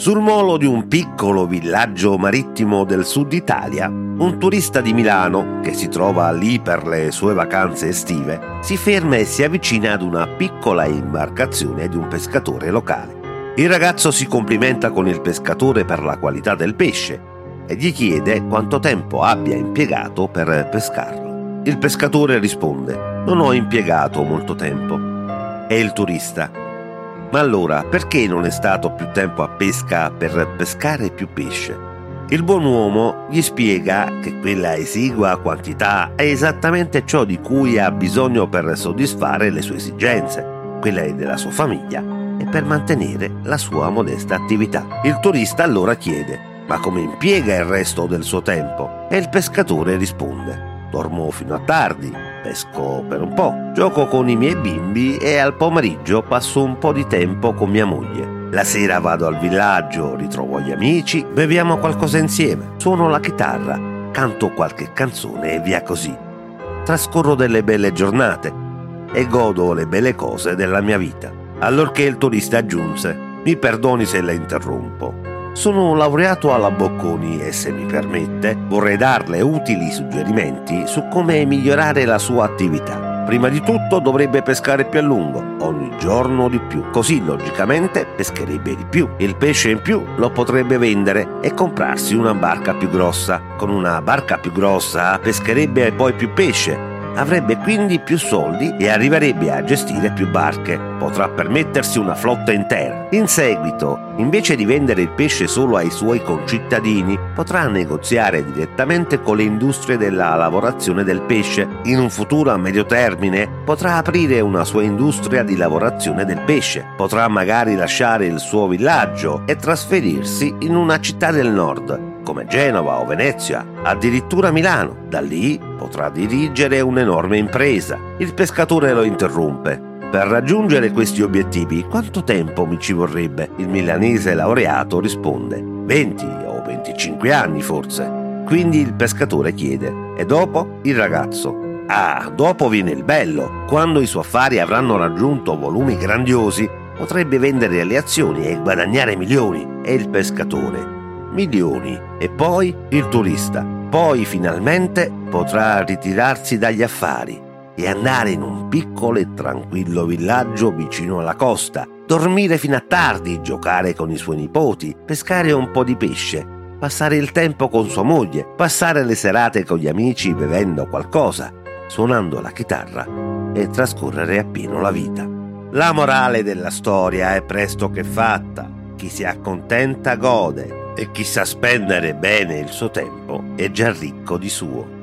Sul molo di un piccolo villaggio marittimo del sud Italia, un turista di Milano, che si trova lì per le sue vacanze estive, si ferma e si avvicina ad una piccola imbarcazione di un pescatore locale. Il ragazzo si complimenta con il pescatore per la qualità del pesce e gli chiede quanto tempo abbia impiegato per pescarlo. Il pescatore risponde: Non ho impiegato molto tempo. E il turista: Ma allora perché non è stato più tempo a pesca per pescare più pesce? Il buon uomo gli spiega che quella esigua quantità è esattamente ciò di cui ha bisogno per soddisfare le sue esigenze, quelle della sua famiglia e per mantenere la sua modesta attività. Il turista allora chiede ma come impiega il resto del suo tempo? E il pescatore risponde dormo fino a tardi, pesco per un po', gioco con i miei bimbi e al pomeriggio passo un po' di tempo con mia moglie. La sera vado al villaggio, ritrovo gli amici, beviamo qualcosa insieme, suono la chitarra, canto qualche canzone e via così. Trascorro delle belle giornate e godo le belle cose della mia vita. Allorché il turista aggiunse, mi perdoni se la interrompo. Sono laureato alla Bocconi e se mi permette vorrei darle utili suggerimenti su come migliorare la sua attività. Prima di tutto dovrebbe pescare più a lungo, ogni giorno di più, così logicamente pescherebbe di più. Il pesce in più lo potrebbe vendere e comprarsi una barca più grossa. Con una barca più grossa pescherebbe poi più pesce Avrebbe quindi più soldi e arriverebbe a gestire più barche. Potrà permettersi una flotta intera. In seguito, invece di vendere il pesce solo ai suoi concittadini, potrà negoziare direttamente con le industrie della lavorazione del pesce. In un futuro a medio termine potrà aprire una sua industria di lavorazione del pesce. Potrà magari lasciare il suo villaggio e trasferirsi in una città del nord come Genova o Venezia, addirittura Milano. Da lì potrà dirigere un'enorme impresa. Il pescatore lo interrompe. Per raggiungere questi obiettivi quanto tempo mi ci vorrebbe? Il milanese laureato risponde 20 o 25 anni forse. Quindi il pescatore chiede e dopo il ragazzo Ah, dopo viene il bello. Quando i suoi affari avranno raggiunto volumi grandiosi, potrebbe vendere le azioni e guadagnare milioni. E il pescatore milioni e poi il turista. Poi finalmente potrà ritirarsi dagli affari e andare in un piccolo e tranquillo villaggio vicino alla costa, dormire fino a tardi, giocare con i suoi nipoti, pescare un po' di pesce, passare il tempo con sua moglie, passare le serate con gli amici bevendo qualcosa, suonando la chitarra e trascorrere appieno la vita. La morale della storia è presto che fatta. Chi si accontenta gode e chi sa spendere bene il suo tempo è già ricco di suo.